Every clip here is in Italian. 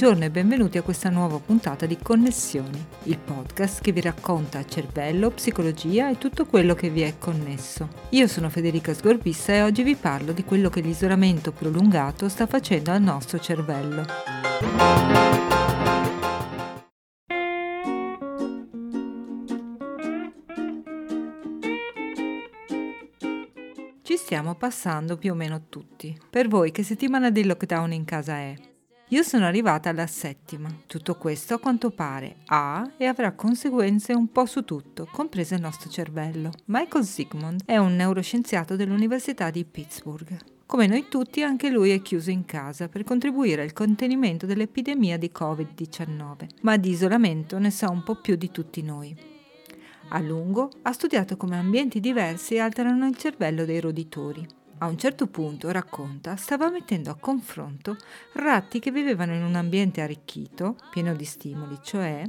Buongiorno e benvenuti a questa nuova puntata di Connessioni, il podcast che vi racconta cervello, psicologia e tutto quello che vi è connesso. Io sono Federica Sgorbissa e oggi vi parlo di quello che l'isolamento prolungato sta facendo al nostro cervello. Ci stiamo passando più o meno tutti. Per voi che settimana di lockdown in casa è? Io sono arrivata alla settima. Tutto questo a quanto pare ha e avrà conseguenze un po' su tutto, compreso il nostro cervello. Michael Sigmund è un neuroscienziato dell'Università di Pittsburgh. Come noi tutti, anche lui è chiuso in casa per contribuire al contenimento dell'epidemia di Covid-19, ma di isolamento ne sa un po' più di tutti noi. A lungo ha studiato come ambienti diversi alterano il cervello dei roditori. A un certo punto, racconta, stava mettendo a confronto ratti che vivevano in un ambiente arricchito, pieno di stimoli, cioè,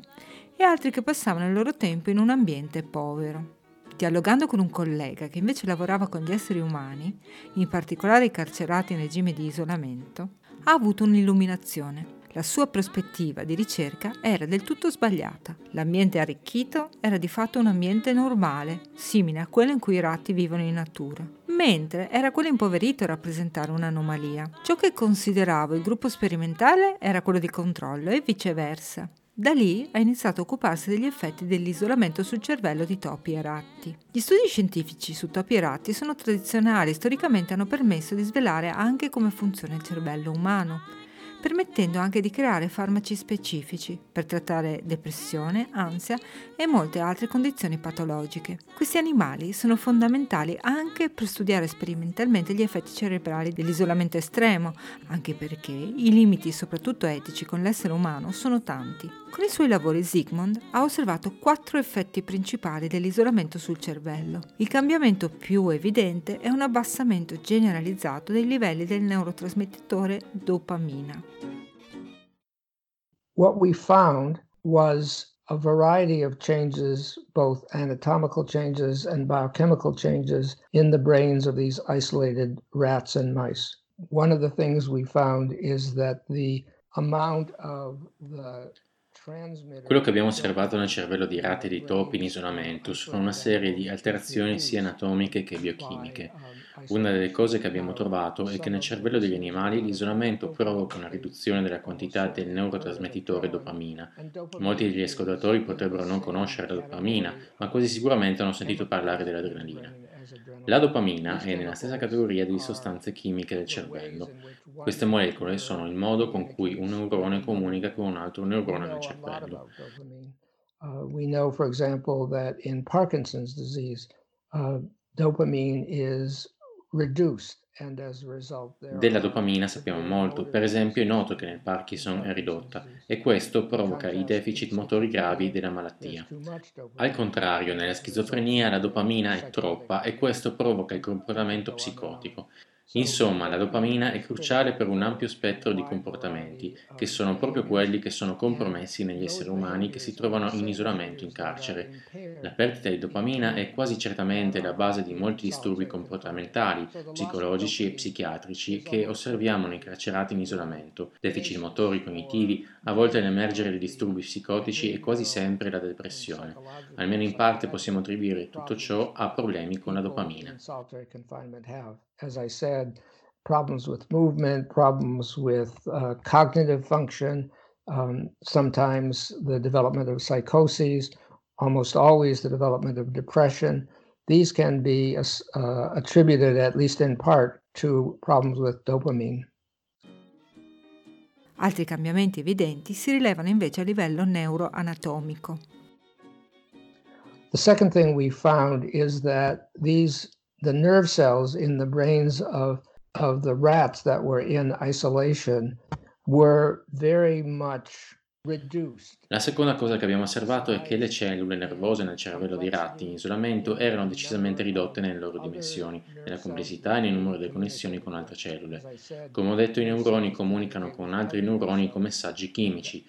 e altri che passavano il loro tempo in un ambiente povero. Dialogando con un collega che invece lavorava con gli esseri umani, in particolare i carcerati in regime di isolamento, ha avuto un'illuminazione. La sua prospettiva di ricerca era del tutto sbagliata. L'ambiente arricchito era di fatto un ambiente normale, simile a quello in cui i ratti vivono in natura mentre era quello impoverito a rappresentare un'anomalia. Ciò che consideravo il gruppo sperimentale era quello di controllo e viceversa. Da lì ha iniziato a occuparsi degli effetti dell'isolamento sul cervello di topi e ratti. Gli studi scientifici su topi e ratti sono tradizionali e storicamente hanno permesso di svelare anche come funziona il cervello umano permettendo anche di creare farmaci specifici per trattare depressione, ansia e molte altre condizioni patologiche. Questi animali sono fondamentali anche per studiare sperimentalmente gli effetti cerebrali dell'isolamento estremo, anche perché i limiti, soprattutto etici, con l'essere umano sono tanti. Con i suoi lavori Sigmund ha osservato quattro effetti principali dell'isolamento sul cervello. Il cambiamento più evidente è un abbassamento generalizzato dei livelli del neurotrasmettitore dopamina. What we found was a variety of changes, both anatomical changes and biochemical changes, in the brains of these isolated rats and mice. One of the things we found is that the amount of the Quello che abbiamo osservato nel cervello di ratti e di topi in isolamento sono una serie di alterazioni sia anatomiche che biochimiche. Una delle cose che abbiamo trovato è che nel cervello degli animali l'isolamento provoca una riduzione della quantità del neurotrasmettitore dopamina. Molti degli ascoltatori potrebbero non conoscere la dopamina, ma quasi sicuramente hanno sentito parlare dell'adrenalina. La dopamina è nella stessa categoria di sostanze chimiche del cervello. Queste molecole sono il modo con cui un neurone comunica con un altro neurone nel cervello. Uh, we know, for example, that in Parkinson's disease, uh, dopamine is reduced della dopamina sappiamo molto, per esempio è noto che nel Parkinson è ridotta e questo provoca i deficit motori gravi della malattia. Al contrario, nella schizofrenia la dopamina è troppa e questo provoca il comportamento psicotico. Insomma, la dopamina è cruciale per un ampio spettro di comportamenti, che sono proprio quelli che sono compromessi negli esseri umani che si trovano in isolamento in carcere. La perdita di dopamina è quasi certamente la base di molti disturbi comportamentali, psicologici e psichiatrici che osserviamo nei carcerati in isolamento, deficit motori, cognitivi, a volte l'emergere di disturbi psicotici e quasi sempre la depressione. Almeno in parte possiamo attribuire tutto ciò a problemi con la dopamina. As I said, problems with movement, problems with uh, cognitive function, um, sometimes the development of psychoses, almost always the development of depression. These can be uh, attributed, at least in part, to problems with dopamine. Altri cambiamenti evidenti si rilevano invece a livello neuroanatomico. The second thing we found is that these the nerve cells in the brains of of the rats that were in isolation were very much La seconda cosa che abbiamo osservato è che le cellule nervose nel cervello dei ratti in isolamento erano decisamente ridotte nelle loro dimensioni, nella complessità e nel numero delle connessioni con altre cellule. Come ho detto, i neuroni comunicano con altri neuroni con messaggi chimici,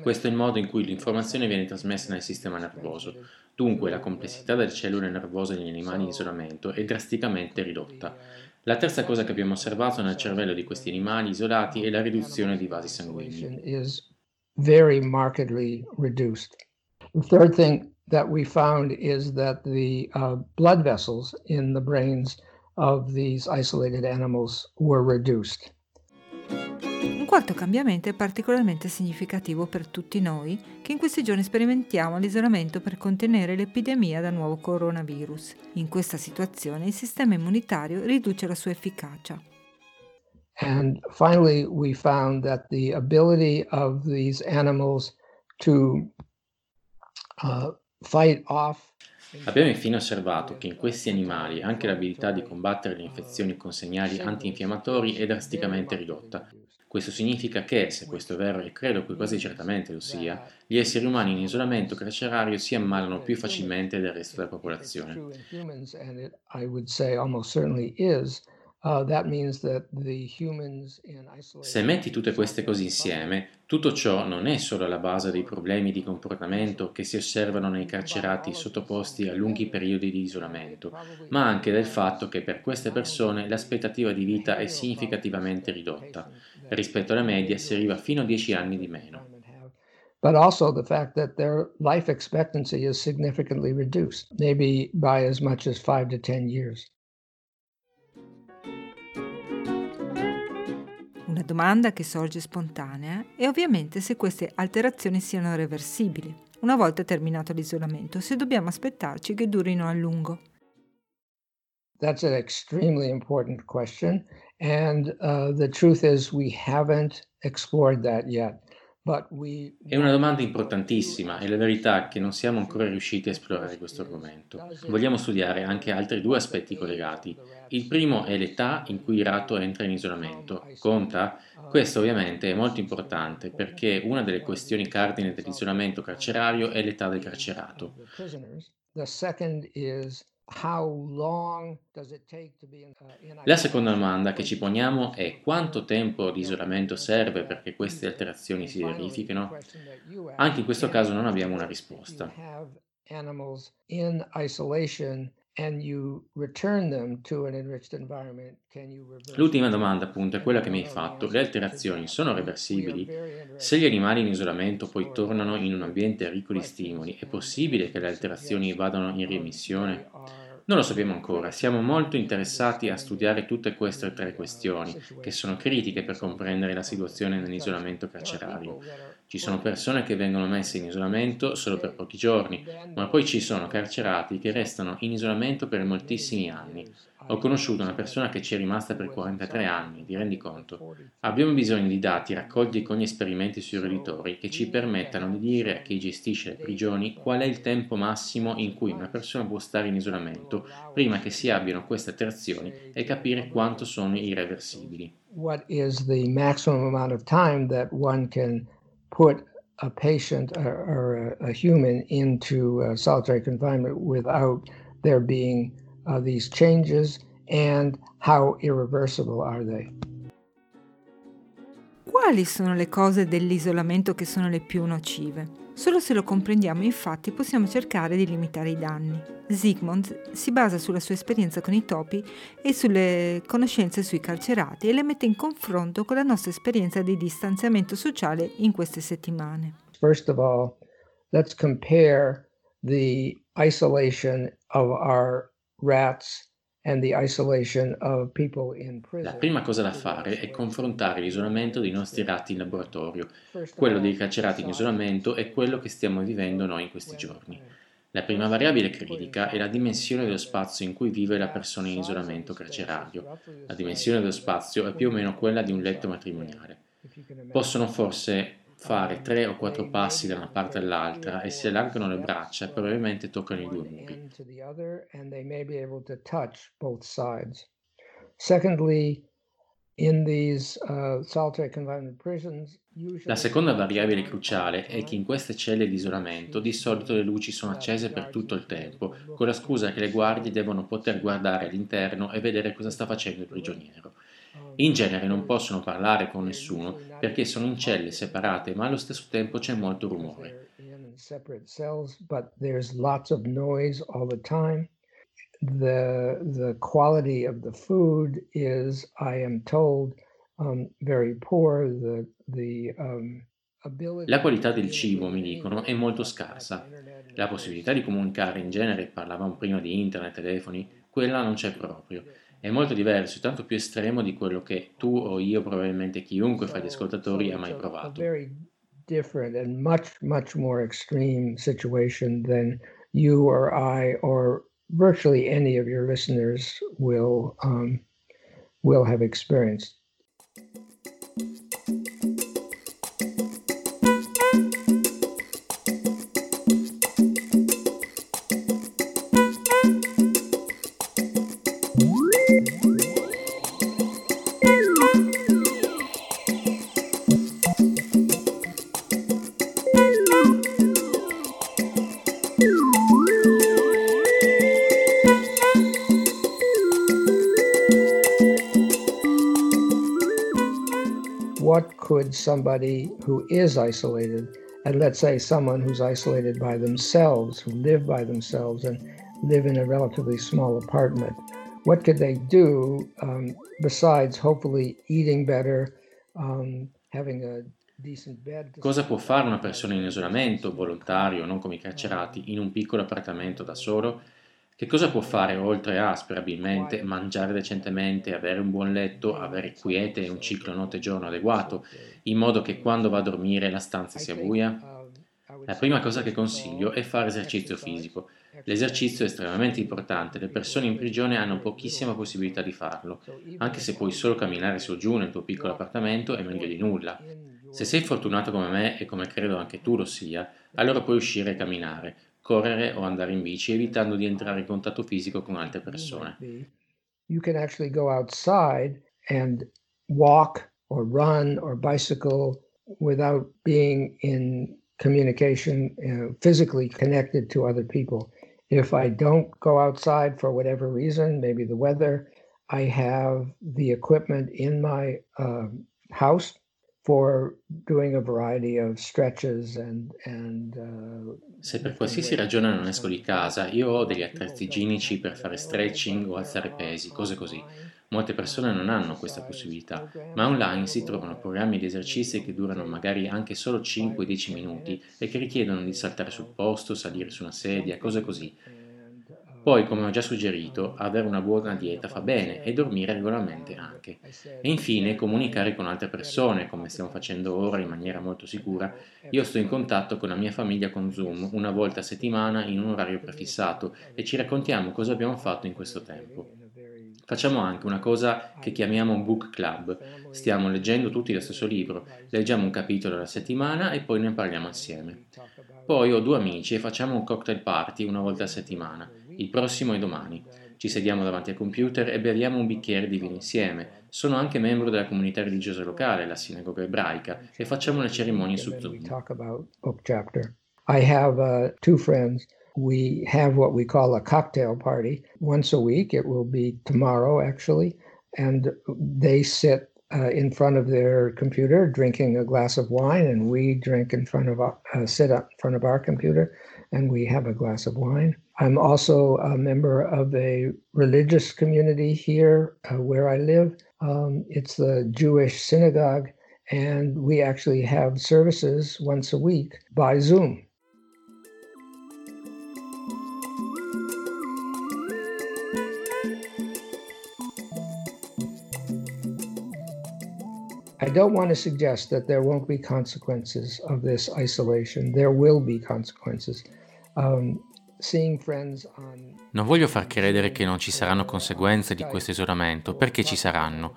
Questo è il modo in cui l'informazione viene trasmessa nel sistema nervoso. Dunque la complessità delle cellule nervose negli animali in isolamento è drasticamente ridotta. La terza cosa che abbiamo osservato nel cervello di questi animali isolati è la riduzione dei vasi sanguigni. The third thing that we found is that the uh, blood vessels in the brains of these isolated animals were reduced. Un quarto cambiamento è particolarmente significativo per tutti noi che in questi giorni sperimentiamo l'isolamento per contenere l'epidemia da nuovo coronavirus. In questa situazione il sistema immunitario riduce la sua efficacia. And finally we found that the ability of these animals to uh, fight off Abbiamo infine osservato che in questi animali anche l'abilità di combattere le infezioni con segnali antinfiammatori è drasticamente ridotta. Questo significa che, se questo è vero e credo che quasi certamente lo sia, gli esseri umani in isolamento carcerario si ammalano più facilmente del resto della popolazione. Uh, Se metti tutte queste cose insieme, tutto ciò non è solo la base dei problemi di comportamento che si osservano nei carcerati sottoposti a lunghi periodi di isolamento, ma anche del fatto che per queste persone l'aspettativa di vita è significativamente ridotta. Rispetto alla media si arriva fino a 10 anni di meno. But also the fact that their life expectancy is significantly reduced, maybe by as much as 5 to 10 years. Una domanda che sorge spontanea è ovviamente se queste alterazioni siano reversibili, una volta terminato l'isolamento, se dobbiamo aspettarci che durino a lungo. That's an extremely important question, and uh, the truth is we haven't explored that yet. È una domanda importantissima e la verità è che non siamo ancora riusciti a esplorare questo argomento. Vogliamo studiare anche altri due aspetti collegati. Il primo è l'età in cui il ratto entra in isolamento. Conta? Questo ovviamente è molto importante perché una delle questioni cardine dell'isolamento carcerario è l'età del carcerato. Uh, La seconda domanda che ci poniamo è quanto tempo di isolamento serve perché queste alterazioni si verifichino? Anche in questo caso non abbiamo una risposta. L'ultima domanda appunto è quella che mi hai fatto. Le alterazioni sono reversibili? Se gli animali in isolamento poi tornano in un ambiente ricco di stimoli, è possibile che le alterazioni vadano in remissione? Non lo sappiamo ancora, siamo molto interessati a studiare tutte queste tre questioni, che sono critiche per comprendere la situazione nell'isolamento carcerario. Ci sono persone che vengono messe in isolamento solo per pochi giorni, ma poi ci sono carcerati che restano in isolamento per moltissimi anni. Ho conosciuto una persona che ci è rimasta per 43 anni, ti rendi conto? Abbiamo bisogno di dati raccolti con gli esperimenti sui roditori che ci permettano di dire a chi gestisce le prigioni qual è il tempo massimo in cui una persona può stare in isolamento prima che si abbiano queste attrazioni e capire quanto sono irreversibili. What is the maximum amount of time that one can put a patient or, or a, a human into solitary confinement without there being uh, these changes and how irreversible are they? Quali sono le cose dell'isolamento che sono le più nocive? Solo se lo comprendiamo infatti possiamo cercare di limitare i danni. Zygmunt si basa sulla sua esperienza con i topi e sulle conoscenze sui carcerati e le mette in confronto con la nostra esperienza di distanziamento sociale in queste settimane. First of all, let's compare the isolation of our rats la prima cosa da fare è confrontare l'isolamento dei nostri ratti in laboratorio. Quello dei carcerati in isolamento è quello che stiamo vivendo noi in questi giorni. La prima variabile critica è la dimensione dello spazio in cui vive la persona in isolamento carcerario. La dimensione dello spazio è più o meno quella di un letto matrimoniale. Possono forse fare tre o quattro passi da una parte all'altra e si allargano le braccia, probabilmente toccano i due muri. Uh, la seconda variabile cruciale è che in queste celle di isolamento di solito le luci sono accese per tutto il tempo, con la scusa che le guardie devono poter guardare all'interno e vedere cosa sta facendo il prigioniero. In genere non possono parlare con nessuno perché sono in celle separate, ma allo stesso tempo c'è molto rumore. The, the quality of the food is, I am told, um, very poor. The, the, um, la qualità del cibo, mi dicono, è molto scarsa. La possibilità di comunicare in genere, parlavamo prima di internet, telefoni, quella non c'è proprio. È molto diverso e tanto più estremo di quello che tu o io, probabilmente chiunque fra gli ascoltatori, ha mai provato. different and much, much more extreme situation than you or I or virtually any of your listeners will um, will have experienced. Could somebody who is isolated, and let's say someone who's isolated by themselves, who live by themselves and live in a relatively small apartment, what could they do um, besides hopefully eating better, um, having a decent bed? Cosa può fare una persona in isolamento, volontario, non come i carcerati, in un piccolo appartamento da solo? Che cosa può fare oltre a, sperabilmente, mangiare decentemente, avere un buon letto, avere quiete e un ciclo notte-giorno adeguato, in modo che quando va a dormire la stanza sia buia? La prima cosa che consiglio è fare esercizio fisico. L'esercizio è estremamente importante, le persone in prigione hanno pochissima possibilità di farlo, anche se puoi solo camminare su giù nel tuo piccolo appartamento è meglio di nulla. Se sei fortunato come me e come credo anche tu lo sia, allora puoi uscire e camminare, correre o andare in bici evitando di entrare in contatto fisico con altre persone. You can actually go outside and walk or run or bicycle without being in communication, you know, physically connected to other people. If I don't go outside for whatever reason, maybe the weather, I have the equipment in my uh, house And, and, uh, Se per qualsiasi ragione non esco di casa, io ho degli attrezzi igienici per fare stretching o alzare pesi, cose così. Molte persone non hanno questa possibilità, ma online si trovano programmi di esercizi che durano magari anche solo 5-10 minuti e che richiedono di saltare sul posto, salire su una sedia, cose così. Poi, come ho già suggerito, avere una buona dieta fa bene e dormire regolarmente anche. E infine comunicare con altre persone, come stiamo facendo ora in maniera molto sicura. Io sto in contatto con la mia famiglia con Zoom una volta a settimana in un orario prefissato e ci raccontiamo cosa abbiamo fatto in questo tempo. Facciamo anche una cosa che chiamiamo book club. Stiamo leggendo tutti lo stesso libro, leggiamo un capitolo alla settimana e poi ne parliamo assieme. Poi ho due amici e facciamo un cocktail party una volta a settimana. Il prossimo è domani. Ci sediamo davanti al computer e beviamo un bicchiere di vino insieme. Sono anche membro della comunità religiosa locale, la sinagoga ebraica, e facciamo le cerimonie su Zoom. I have uh, two friends. We have what we call a cocktail party once a week. It will be tomorrow, actually. And they sit uh, in front of their computer drinking a glass of wine, and we drink in front of, uh, sit up in front of our computer and we have a glass of wine. I'm also a member of a religious community here uh, where I live. Um, it's the Jewish synagogue, and we actually have services once a week by Zoom. I don't want to suggest that there won't be consequences of this isolation. There will be consequences. Um, non voglio far credere che non ci saranno conseguenze di questo isolamento, perché ci saranno.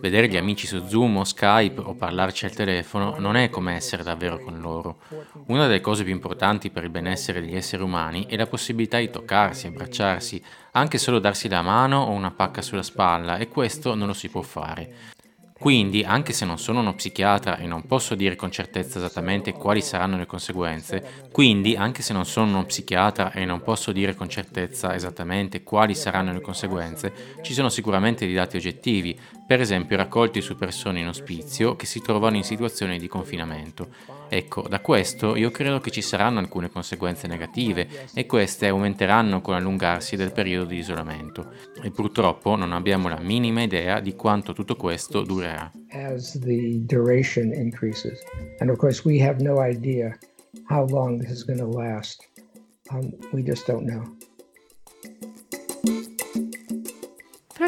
Vedere gli amici su Zoom o Skype o parlarci al telefono non è come essere davvero con loro. Una delle cose più importanti per il benessere degli esseri umani è la possibilità di toccarsi, abbracciarsi, anche solo darsi la mano o una pacca sulla spalla e questo non lo si può fare. Quindi, anche se non sono uno psichiatra e non posso dire con certezza esattamente quali saranno le conseguenze, quindi, anche se non sono uno psichiatra e non posso dire con certezza esattamente quali saranno le conseguenze, ci sono sicuramente dei dati oggettivi, per esempio raccolti su persone in ospizio che si trovano in situazioni di confinamento. Ecco, da questo io credo che ci saranno alcune conseguenze negative e queste aumenteranno con l'allungarsi del periodo di isolamento e purtroppo non abbiamo la minima idea di quanto tutto questo durerà. As the duration increases. And of course we have no idea how long this is going to last. Um, we just don't know.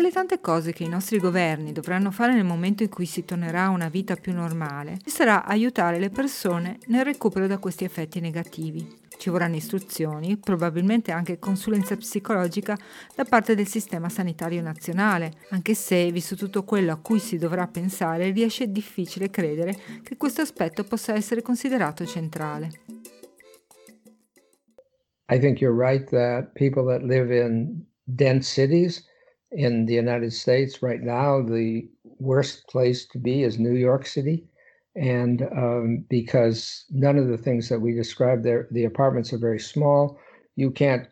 Le tante cose che i nostri governi dovranno fare nel momento in cui si tornerà a una vita più normale, sarà aiutare le persone nel recupero da questi effetti negativi. Ci vorranno istruzioni, probabilmente anche consulenza psicologica da parte del sistema sanitario nazionale, anche se, visto tutto quello a cui si dovrà pensare, riesce difficile credere che questo aspetto possa essere considerato centrale. I think you're right that people that live in dense cities in the United States right now, the worst place to be is New York City. And um, because none of the things that we described there, the apartments are very small. You can't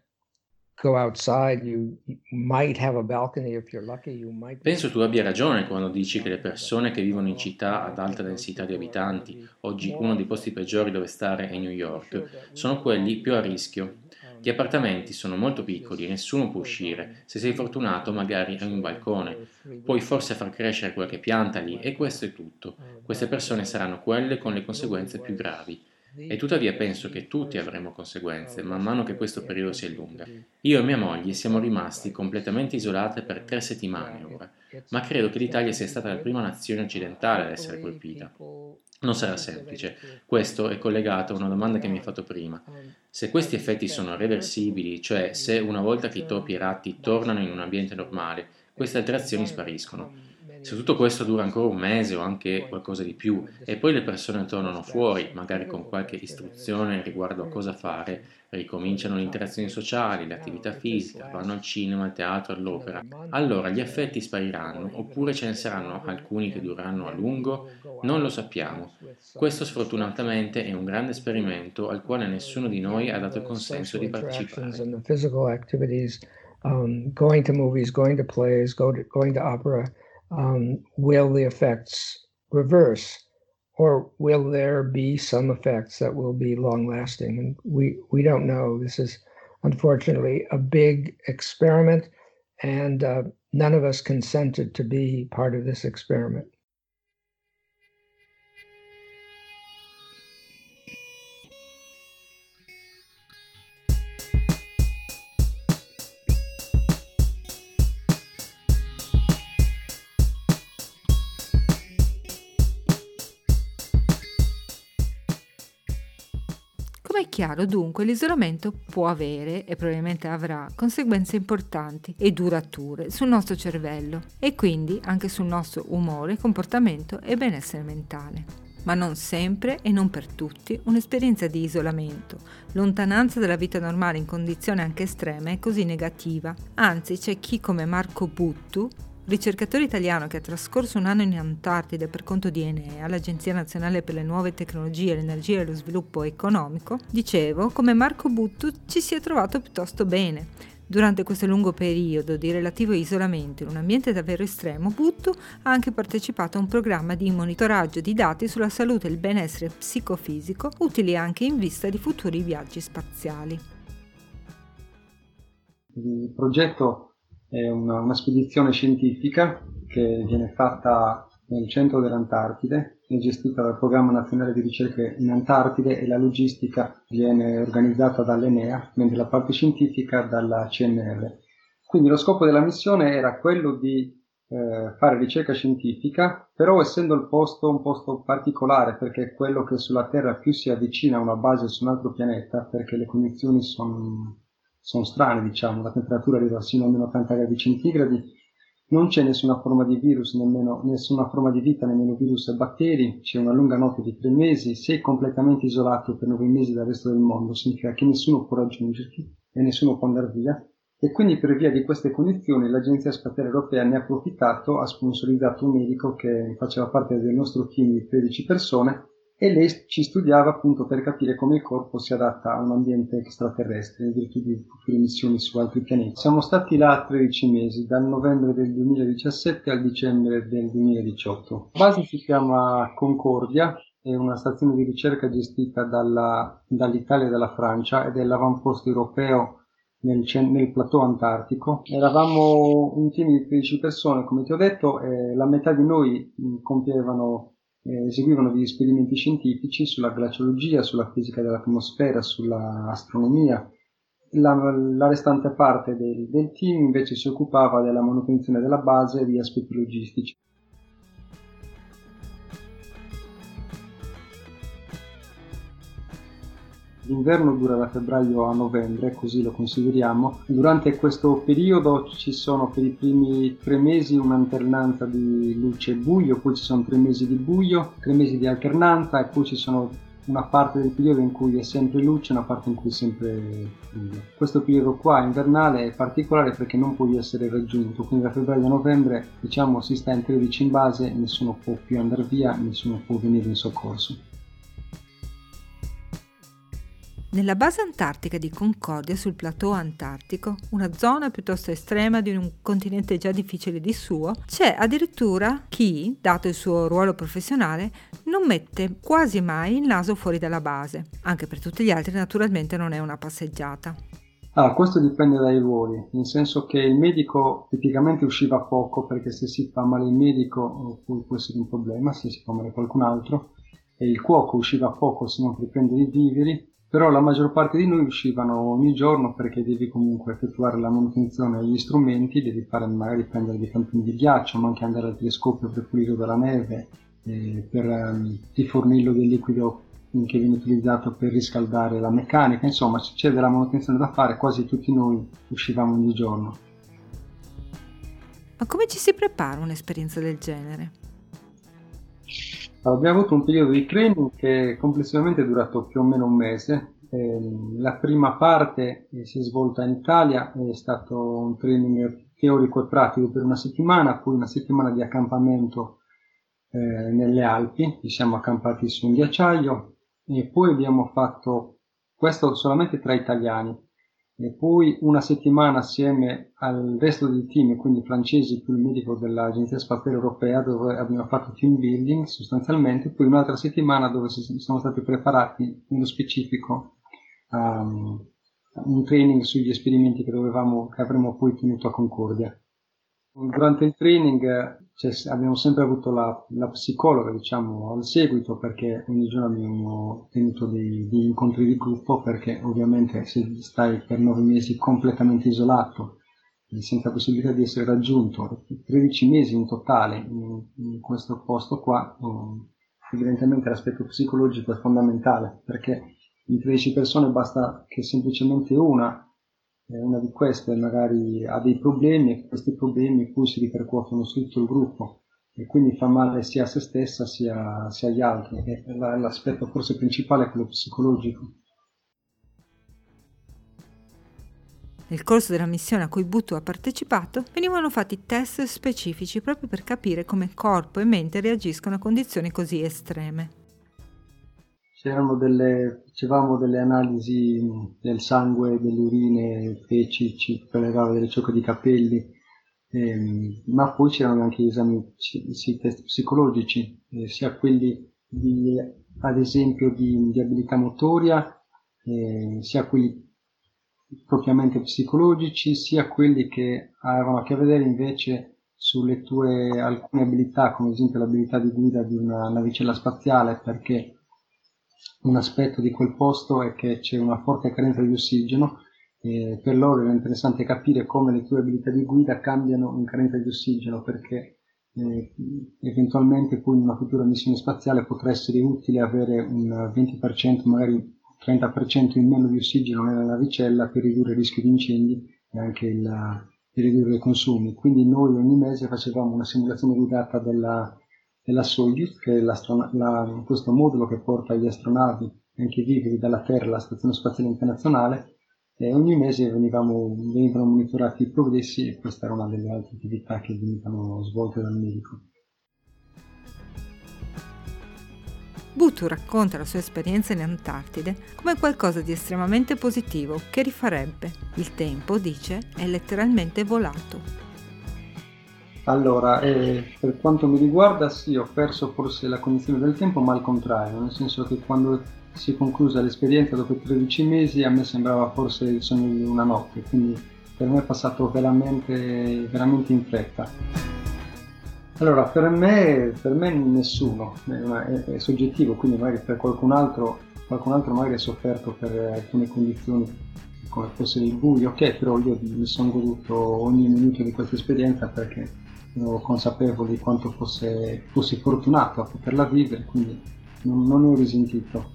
go outside. You might have a balcony if you're lucky. You might. Penso tu abbia ragione quando dici che le persone che vivono in città ad alta densità di abitanti, oggi uno dei posti peggiori dove stare è New York, sono quelli più a rischio gli appartamenti sono molto piccoli e nessuno può uscire. Se sei fortunato magari hai un balcone. Puoi forse far crescere qualche pianta lì e questo è tutto. Queste persone saranno quelle con le conseguenze più gravi. E tuttavia penso che tutti avremo conseguenze man mano che questo periodo si allunga. Io e mia moglie siamo rimasti completamente isolate per tre settimane ora, ma credo che l'Italia sia stata la prima nazione occidentale ad essere colpita. Non sarà semplice. Questo è collegato a una domanda che mi hai fatto prima. Se questi effetti sono reversibili, cioè se una volta che i topi e i ratti tornano in un ambiente normale, queste alterazioni spariscono. Se tutto questo dura ancora un mese o anche qualcosa di più e poi le persone tornano fuori, magari con qualche istruzione riguardo a cosa fare, ricominciano le interazioni sociali, l'attività fisica, vanno al cinema, al teatro, all'opera, allora gli effetti spariranno oppure ce ne saranno alcuni che dureranno a lungo? Non lo sappiamo. Questo sfortunatamente è un grande esperimento al quale nessuno di noi ha dato il consenso di partecipare. Um, going to movies, going to plays, go to, going to opera, um, will the effects reverse? Or will there be some effects that will be long lasting? And we, we don't know. This is unfortunately a big experiment, and uh, none of us consented to be part of this experiment. Come è chiaro, dunque, l'isolamento può avere, e probabilmente avrà, conseguenze importanti e durature sul nostro cervello e quindi anche sul nostro umore, comportamento e benessere mentale. Ma non sempre e non per tutti un'esperienza di isolamento, lontananza dalla vita normale in condizioni anche estreme è così negativa. Anzi, c'è chi come Marco Buttu ricercatore italiano che ha trascorso un anno in Antartide per conto di Enea, l'Agenzia Nazionale per le Nuove Tecnologie, l'Energia e lo Sviluppo Economico, dicevo, come Marco Buttu ci si è trovato piuttosto bene. Durante questo lungo periodo di relativo isolamento in un ambiente davvero estremo, Buttu ha anche partecipato a un programma di monitoraggio di dati sulla salute e il benessere psicofisico, utili anche in vista di futuri viaggi spaziali. Il progetto è una, una spedizione scientifica che viene fatta nel centro dell'Antartide, è gestita dal Programma Nazionale di Ricerca in Antartide e la logistica viene organizzata dall'Enea, mentre la parte scientifica dalla CNR. Quindi lo scopo della missione era quello di eh, fare ricerca scientifica, però essendo il posto un posto particolare perché è quello che sulla Terra più si avvicina a una base su un altro pianeta, perché le condizioni sono sono strane, diciamo, la temperatura arriva sino a meno 80 gradi centigradi, non c'è nessuna forma di virus, nemmeno, nessuna forma di vita, nemmeno virus e batteri, c'è una lunga notte di tre mesi, sei completamente isolato per nove mesi dal resto del mondo, significa che nessuno può raggiungerti e nessuno può andare via. e quindi per via di queste condizioni l'Agenzia Spaziale Europea ne ha approfittato, ha sponsorizzato un medico che faceva parte del nostro team di 13 persone e lei ci studiava appunto per capire come il corpo si adatta a un ambiente extraterrestre in virtù di future missioni su altri pianeti. Siamo stati là 13 mesi, dal novembre del 2017 al dicembre del 2018. La base si chiama Concordia, è una stazione di ricerca gestita dalla, dall'Italia e dalla Francia ed è l'avamposto europeo nel, nel, plateau antartico. Eravamo un team di 13 persone, come ti ho detto, e la metà di noi compievano eh, eseguivano degli esperimenti scientifici sulla glaciologia, sulla fisica dell'atmosfera, sull'astronomia. La, la restante parte del, del team invece si occupava della manutenzione della base e di aspetti logistici. L'inverno dura da febbraio a novembre, così lo consideriamo. Durante questo periodo ci sono per i primi tre mesi un'alternanza di luce e buio, poi ci sono tre mesi di buio, tre mesi di alternanza e poi ci sono una parte del periodo in cui è sempre luce e una parte in cui è sempre buio. Questo periodo qua invernale è particolare perché non può essere raggiunto, quindi da febbraio a novembre diciamo si sta in 13 in base, nessuno può più andare via, nessuno può venire in soccorso. Nella base antartica di Concordia sul plateau antartico, una zona piuttosto estrema di un continente già difficile di suo, c'è addirittura chi, dato il suo ruolo professionale, non mette quasi mai il naso fuori dalla base. Anche per tutti gli altri naturalmente non è una passeggiata. Ah, questo dipende dai ruoli, nel senso che il medico tipicamente usciva poco perché se si fa male il medico può, può essere un problema, se si fa male qualcun altro, e il cuoco usciva poco se non per prendere i viveri, però la maggior parte di noi uscivano ogni giorno perché devi comunque effettuare la manutenzione degli strumenti, devi fare magari prendere dei campini di ghiaccio, ma anche andare al telescopio per pulire dalla neve, eh, per um, il fornillo del liquido che viene utilizzato per riscaldare la meccanica, insomma c'è della manutenzione da fare, quasi tutti noi uscivamo ogni giorno. Ma come ci si prepara un'esperienza del genere? Abbiamo avuto un periodo di training che complessivamente è durato più o meno un mese. Ehm, la prima parte si è svolta in Italia, è stato un training teorico e pratico per una settimana, poi una settimana di accampamento eh, nelle Alpi, ci siamo accampati su un ghiacciaio e poi abbiamo fatto questo solamente tra italiani e poi una settimana assieme al resto del team, quindi francesi più il medico dell'Agenzia Spaziale Europea, dove abbiamo fatto team building sostanzialmente, poi un'altra settimana dove siamo stati preparati nello specifico um, un training sugli esperimenti che, dovevamo, che avremmo poi tenuto a Concordia. Durante il training cioè, abbiamo sempre avuto la, la, psicologa diciamo, al seguito perché ogni giorno abbiamo tenuto dei, dei, incontri di gruppo perché ovviamente se stai per nove mesi completamente isolato senza possibilità di essere raggiunto 13 mesi in totale in, in questo posto qua evidentemente l'aspetto psicologico è fondamentale perché in 13 persone basta che semplicemente una una di queste magari ha dei problemi e questi problemi poi si ripercuotono su tutto il gruppo e quindi fa male sia a se stessa sia, sia agli altri. E l'aspetto forse principale è quello psicologico. Nel corso della missione a cui Butu ha partecipato venivano fatti test specifici proprio per capire come corpo e mente reagiscono a condizioni così estreme delle, facevamo delle analisi del sangue, delle urine, feci, ci prelevava delle ciocche di capelli, ehm, ma poi c'erano anche gli esami, sì, test psicologici, eh, sia quelli di, ad esempio di, di abilità motoria, eh, sia quelli propriamente psicologici, sia quelli che avevano a che vedere invece sulle tue alcune abilità, come ad esempio l'abilità di guida di una navicella spaziale, perché un aspetto di quel posto è che c'è una forte carenza di ossigeno e per loro era interessante capire come le tue abilità di guida cambiano in carenza di ossigeno perché eh, eventualmente poi in una futura missione spaziale potrà essere utile avere un 20%, magari 30% in meno di ossigeno nella navicella per ridurre il rischio di incendi e anche il, per ridurre i consumi. Quindi noi ogni mese facevamo una simulazione guidata della, della Soyuz, che è la, questo modulo che porta gli astronauti, anche viveri, dalla Terra alla Stazione Spaziale Internazionale, e ogni mese venivamo, venivano monitorati i progressi e questa era una delle altre attività che venivano svolte dal medico. Butu racconta la sua esperienza in Antartide come qualcosa di estremamente positivo che rifarebbe. Il tempo, dice, è letteralmente volato. Allora, eh, per quanto mi riguarda sì, ho perso forse la cognizione del tempo, ma al contrario, nel senso che quando si è conclusa l'esperienza dopo 13 mesi a me sembrava forse il sogno di una notte, quindi per me è passato veramente, veramente in fretta. Allora, per me, per me nessuno, è, è, soggettivo, quindi magari per qualcun altro, qualcun altro magari ha sofferto per alcune condizioni come fosse il buio, ok, però io mi sono goduto ogni minuto di questa esperienza perché ero consapevole di quanto fosse, fossi fortunato a poterla vivere, quindi non, non ho risentito.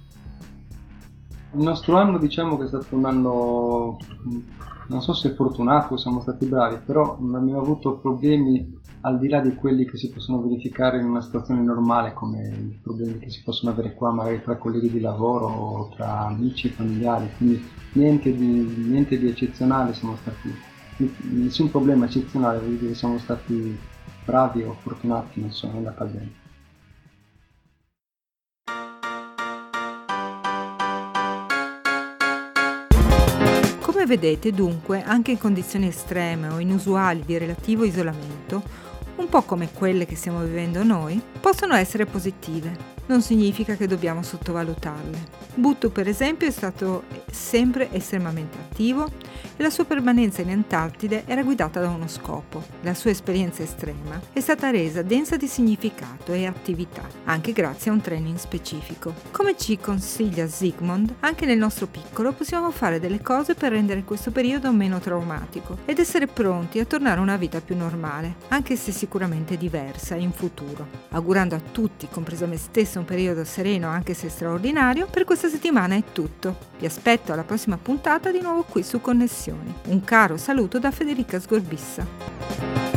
Il nostro anno diciamo che è stato un anno, non so se fortunato, siamo stati bravi, però non abbiamo avuto problemi al di là di quelli che si possono verificare in una situazione normale, come i problemi che si possono avere qua magari tra colleghi di lavoro o tra amici e familiari, quindi niente di, niente di eccezionale siamo stati, nessun problema eccezionale, vuol dire siamo stati bravi o fortunati, è andata bene. Come vedete dunque, anche in condizioni estreme o inusuali di relativo isolamento, un po' come quelle che stiamo vivendo noi, possono essere positive. Non significa che dobbiamo sottovalutarle. Buttu, per esempio, è stato sempre estremamente attivo e la sua permanenza in Antartide era guidata da uno scopo. La sua esperienza estrema è stata resa densa di significato e attività, anche grazie a un training specifico. Come ci consiglia Zygmunt, anche nel nostro piccolo possiamo fare delle cose per rendere questo periodo meno traumatico ed essere pronti a tornare a una vita più normale, anche se sicuramente diversa in futuro. Augurando a tutti, compreso me stesso, un periodo sereno anche se straordinario, per questa settimana è tutto. Vi aspetto alla prossima puntata di nuovo qui su Connessioni. Un caro saluto da Federica Sgorbissa.